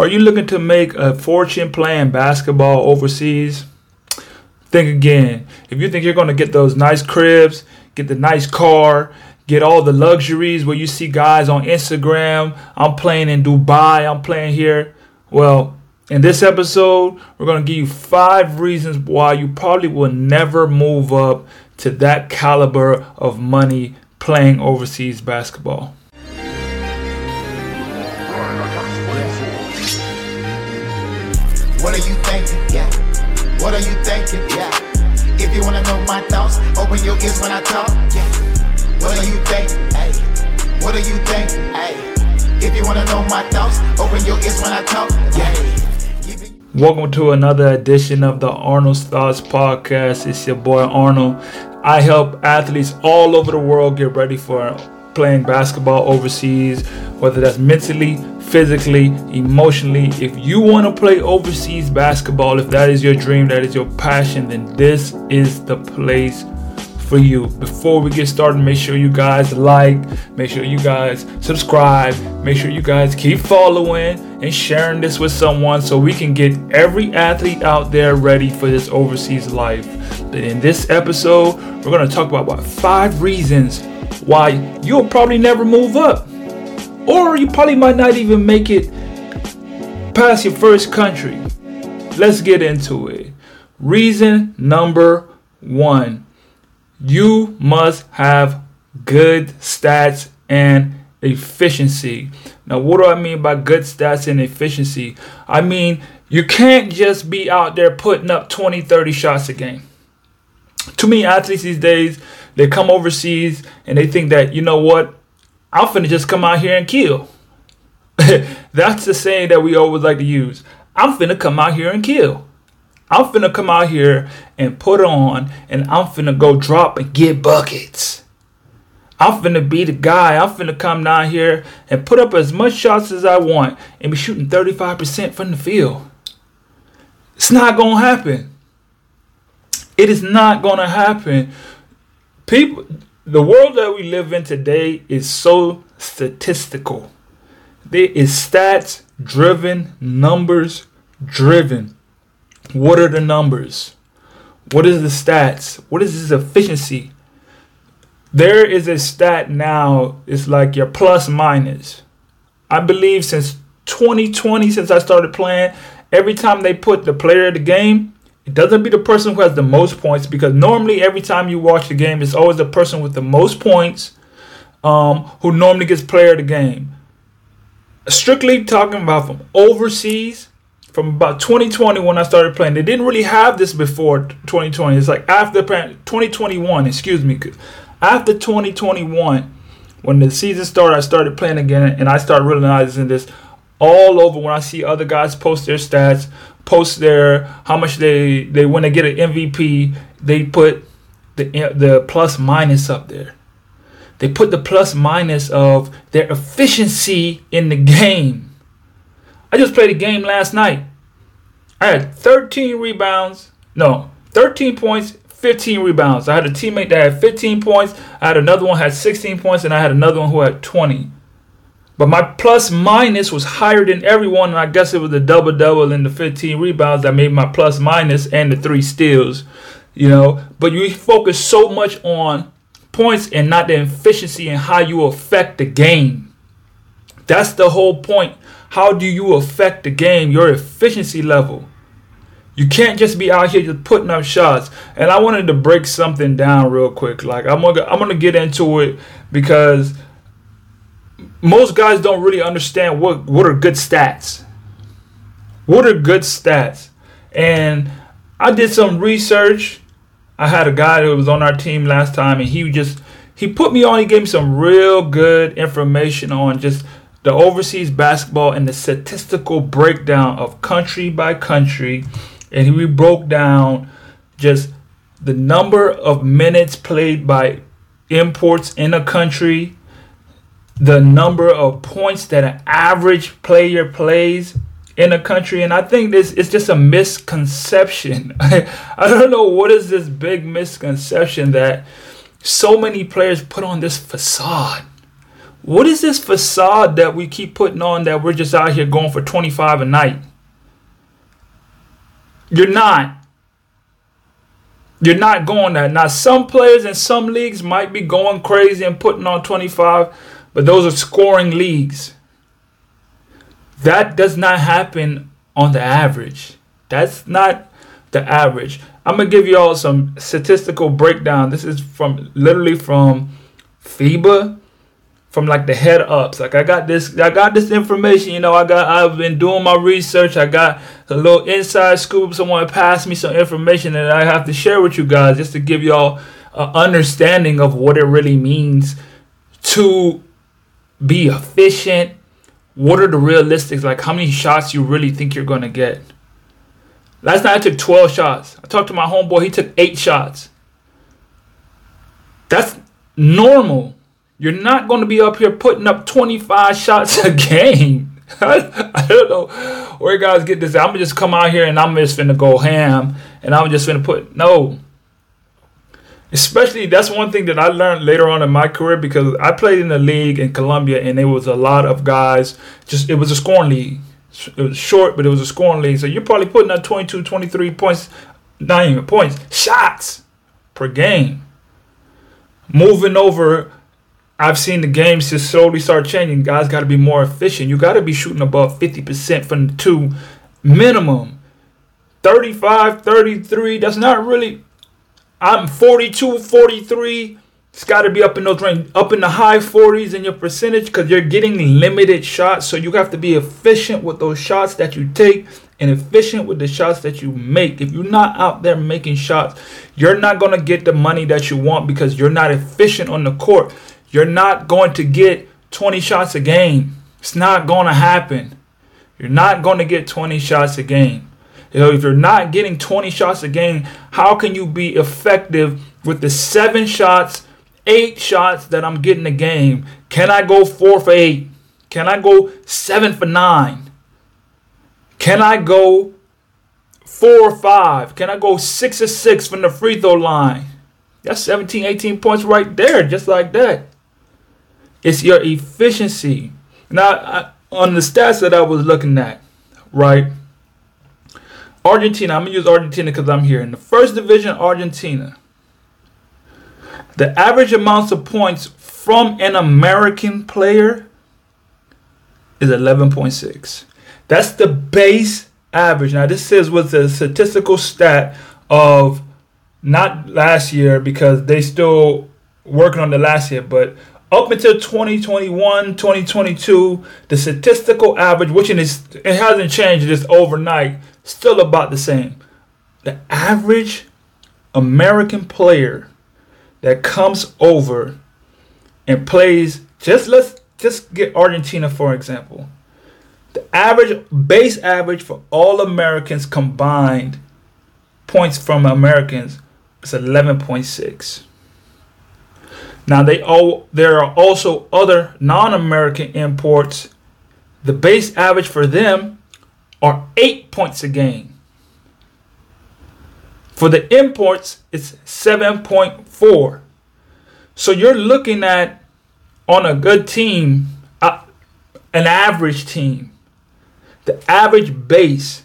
Are you looking to make a fortune playing basketball overseas? Think again. If you think you're going to get those nice cribs, get the nice car, get all the luxuries where you see guys on Instagram, I'm playing in Dubai, I'm playing here. Well, in this episode, we're going to give you five reasons why you probably will never move up to that caliber of money playing overseas basketball. Are you thinking? Yeah. What are you thinking? Yeah. If you wanna know my thoughts, open your ears when I talk. Yeah. What are you thinking? Hey. What are you thinking? Hey. If you wanna know my thoughts, open your ears when I talk. Yeah. Welcome to another edition of the Arnold's Thoughts Podcast. It's your boy Arnold. I help athletes all over the world get ready for playing basketball overseas, whether that's mentally, physically, emotionally. If you want to play overseas basketball, if that is your dream, that is your passion, then this is the place for you. Before we get started, make sure you guys like, make sure you guys subscribe, make sure you guys keep following and sharing this with someone so we can get every athlete out there ready for this overseas life. But in this episode, we're going to talk about what five reasons why you'll probably never move up or you probably might not even make it past your first country. Let's get into it. Reason number one you must have good stats and efficiency. Now, what do I mean by good stats and efficiency? I mean, you can't just be out there putting up 20, 30 shots a game. Too many athletes these days, they come overseas and they think that, you know what, I'm finna just come out here and kill. That's the saying that we always like to use. I'm finna come out here and kill. I'm finna come out here and put on and I'm finna go drop and get buckets. I'm finna be the guy. I'm finna come down here and put up as much shots as I want and be shooting 35% from the field. It's not gonna happen. It is not gonna happen. People the world that we live in today is so statistical. There is stats driven, numbers driven. What are the numbers? What is the stats? What is this efficiency? There is a stat now, it's like your plus minus. I believe since 2020, since I started playing, every time they put the player of the game, it doesn't be the person who has the most points because normally every time you watch the game, it's always the person with the most points um, who normally gets player of the game. Strictly talking about from overseas, from about 2020 when I started playing, they didn't really have this before 2020. It's like after 2021, excuse me, after 2021, when the season started, I started playing again, and I started realizing this all over when I see other guys post their stats post their how much they they when they get an MVP, they put the the plus minus up there. They put the plus minus of their efficiency in the game. I just played a game last night. I had 13 rebounds. No, 13 points, 15 rebounds. I had a teammate that had 15 points. I had another one had 16 points, and I had another one who had 20. But my plus minus was higher than everyone, and I guess it was the double double and the 15 rebounds that made my plus minus and the three steals. You know, but you focus so much on points and not the efficiency and how you affect the game. That's the whole point. How do you affect the game? Your efficiency level. You can't just be out here just putting up shots. And I wanted to break something down real quick. Like I'm gonna I'm gonna get into it because most guys don't really understand what what are good stats. What are good stats? And I did some research. I had a guy that was on our team last time, and he just he put me on. He gave me some real good information on just the overseas basketball and the statistical breakdown of country by country, and he broke down just the number of minutes played by imports in a country the number of points that an average player plays in a country and i think this is just a misconception i don't know what is this big misconception that so many players put on this facade What is this facade that we keep putting on that we're just out here going for 25 a night? You're not. You're not going that. Now, some players in some leagues might be going crazy and putting on 25, but those are scoring leagues. That does not happen on the average. That's not the average. I'm gonna give you all some statistical breakdown. This is from literally from FIBA from like the head ups. Like I got this, I got this information. You know, I got, I've been doing my research. I got a little inside scoop. Someone passed me some information that I have to share with you guys, just to give y'all an understanding of what it really means to be efficient. What are the realistics? Like how many shots you really think you're gonna get? Last night I took 12 shots. I talked to my homeboy. He took eight shots. That's normal you're not to be up here putting up 25 shots a game. I, don't know where guys get this. I'm gonna just come out here and I'm just gonna go ham and I'm just gonna put no. Especially that's one thing that I learned later on in my career because I played in the league in Colombia and there was a lot of guys. Just it was a scoring league. It was short, but it was a scoring league. So you're probably putting up 22, 23 points, not even points, shots per game. Moving over I've seen the games just slowly start changing. Guys got to be more efficient. You got to be shooting above 50% from the two minimum. 35, 33, that's not really. I'm 42, 43. It's got to be up in those range, up in the high 40s in your percentage because you're getting limited shots. So you have to be efficient with those shots that you take and efficient with the shots that you make. If you're not out there making shots, you're not going to get the money that you want because you're not efficient on the court. You're not going to get 20 shots a game. It's not going to happen. You're not going to get 20 shots a game. You know, if you're not getting 20 shots a game, how can you be effective with the seven shots, eight shots that I'm getting a game? Can I go four for eight? Can I go seven for nine? Can I go four or five? Can I go six or six from the free throw line? That's 17, 18 points right there, just like that. It's your efficiency. Now, I, on the stats that I was looking at, right? Argentina, I'm going to use Argentina because I'm here. In the first division, Argentina, the average amounts of points from an American player is 11.6. That's the base average. Now, this is with the statistical stat of not last year because they still working on the last year, but up until 2021, 2022, the statistical average, which is it hasn't changed just overnight, still about the same. The average American player that comes over and plays just let's just get Argentina for example. The average base average for all Americans combined points from Americans is 11.6. Now they all there are also other non-American imports. The base average for them are eight points a game. For the imports, it's 7.4. So you're looking at on a good team, uh, an average team. The average base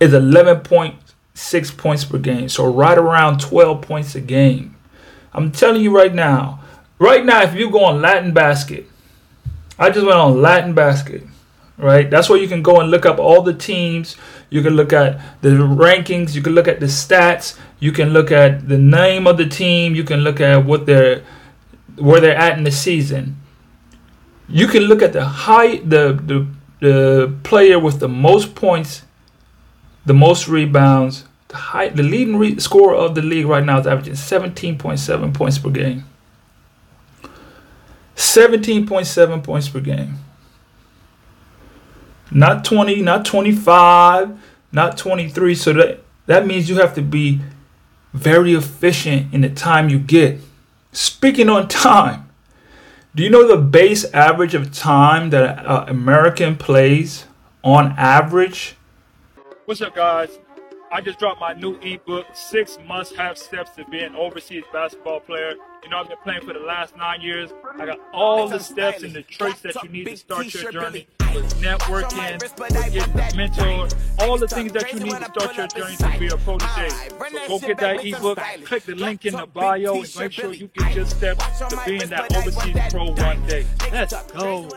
is 11.6 points per game. So right around 12 points a game. I'm telling you right now, right now, if you go on Latin Basket, I just went on Latin Basket, right? That's where you can go and look up all the teams. You can look at the rankings. You can look at the stats. You can look at the name of the team. You can look at what they're where they're at in the season. You can look at the high the the, the player with the most points, the most rebounds, the high, the leading re- scorer of the league right now is averaging 17.7 points per game. 17.7 points per game. Not 20, not 25, not 23. So that, that means you have to be very efficient in the time you get. Speaking on time, do you know the base average of time that an American plays on average? What's up, guys? I just dropped my new ebook, Six Must Have Steps to Be an Overseas Basketball Player. You know, I've been playing for the last nine years. I got all the steps and the traits that you need to start your journey with networking, with getting mentor, all the things that you need to start your journey to be a protege. So go get that ebook, click the link in the bio, and make sure you get your steps to being that overseas pro one day. Let's go.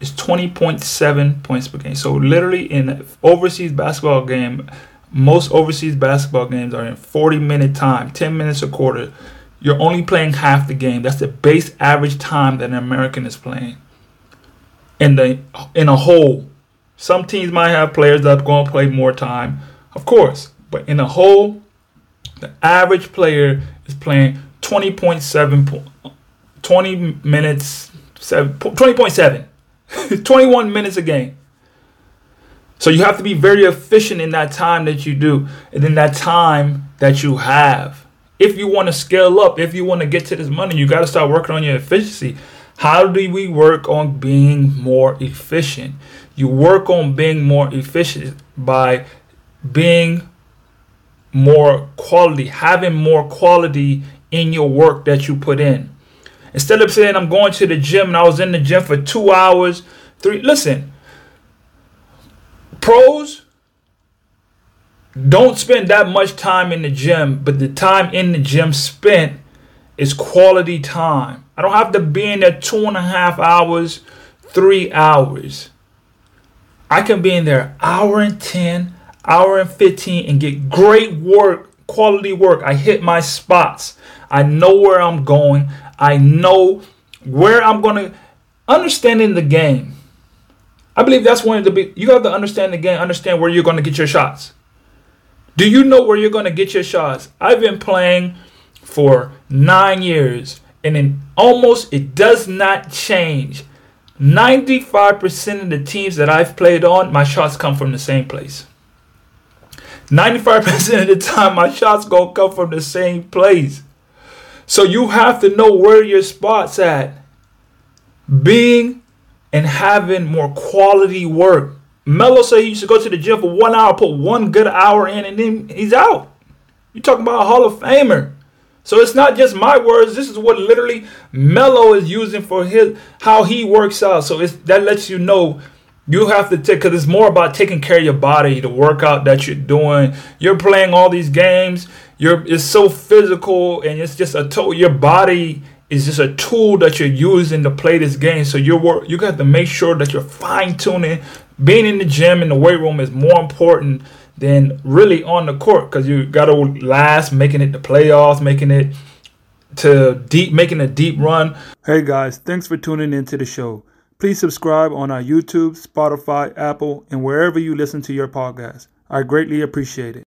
It's 20.7 points per game. So literally in an overseas basketball game, most overseas basketball games are in 40 minute time, 10 minutes a quarter. You're only playing half the game. That's the base average time that an American is playing. In the in a whole, some teams might have players that are going to play more time, of course, but in a whole, the average player is playing 20.7 20 minutes 20.7 21 minutes a game. So you have to be very efficient in that time that you do and in that time that you have. If you want to scale up, if you want to get to this money, you got to start working on your efficiency. How do we work on being more efficient? You work on being more efficient by being more quality, having more quality in your work that you put in. Instead of saying I'm going to the gym and I was in the gym for two hours, three. Listen, pros don't spend that much time in the gym, but the time in the gym spent is quality time. I don't have to be in there two and a half hours, three hours. I can be in there hour and 10, hour and 15 and get great work, quality work. I hit my spots. I know where I'm going. I know where I'm going to understanding the game. I believe that's one of the big. You have to understand the game, understand where you're going to get your shots. Do you know where you're going to get your shots? I've been playing for nine years, and in almost it does not change. 95% of the teams that I've played on, my shots come from the same place. 95% of the time, my shots gonna come from the same place. So you have to know where your spot's at. Being and having more quality work. Melo said he used to go to the gym for one hour, put one good hour in, and then he's out. You're talking about a Hall of Famer. So it's not just my words. This is what literally Melo is using for his how he works out. So it's that lets you know you have to take because it's more about taking care of your body, the workout that you're doing. You're playing all these games. You're it's so physical and it's just a total your body is just a tool that you're using to play this game. So you're work, you got to make sure that you're fine tuning. Being in the gym in the weight room is more important than really on the court because you got to last making it to playoffs, making it to deep, making a deep run. Hey guys, thanks for tuning into the show. Please subscribe on our YouTube, Spotify, Apple, and wherever you listen to your podcast. I greatly appreciate it.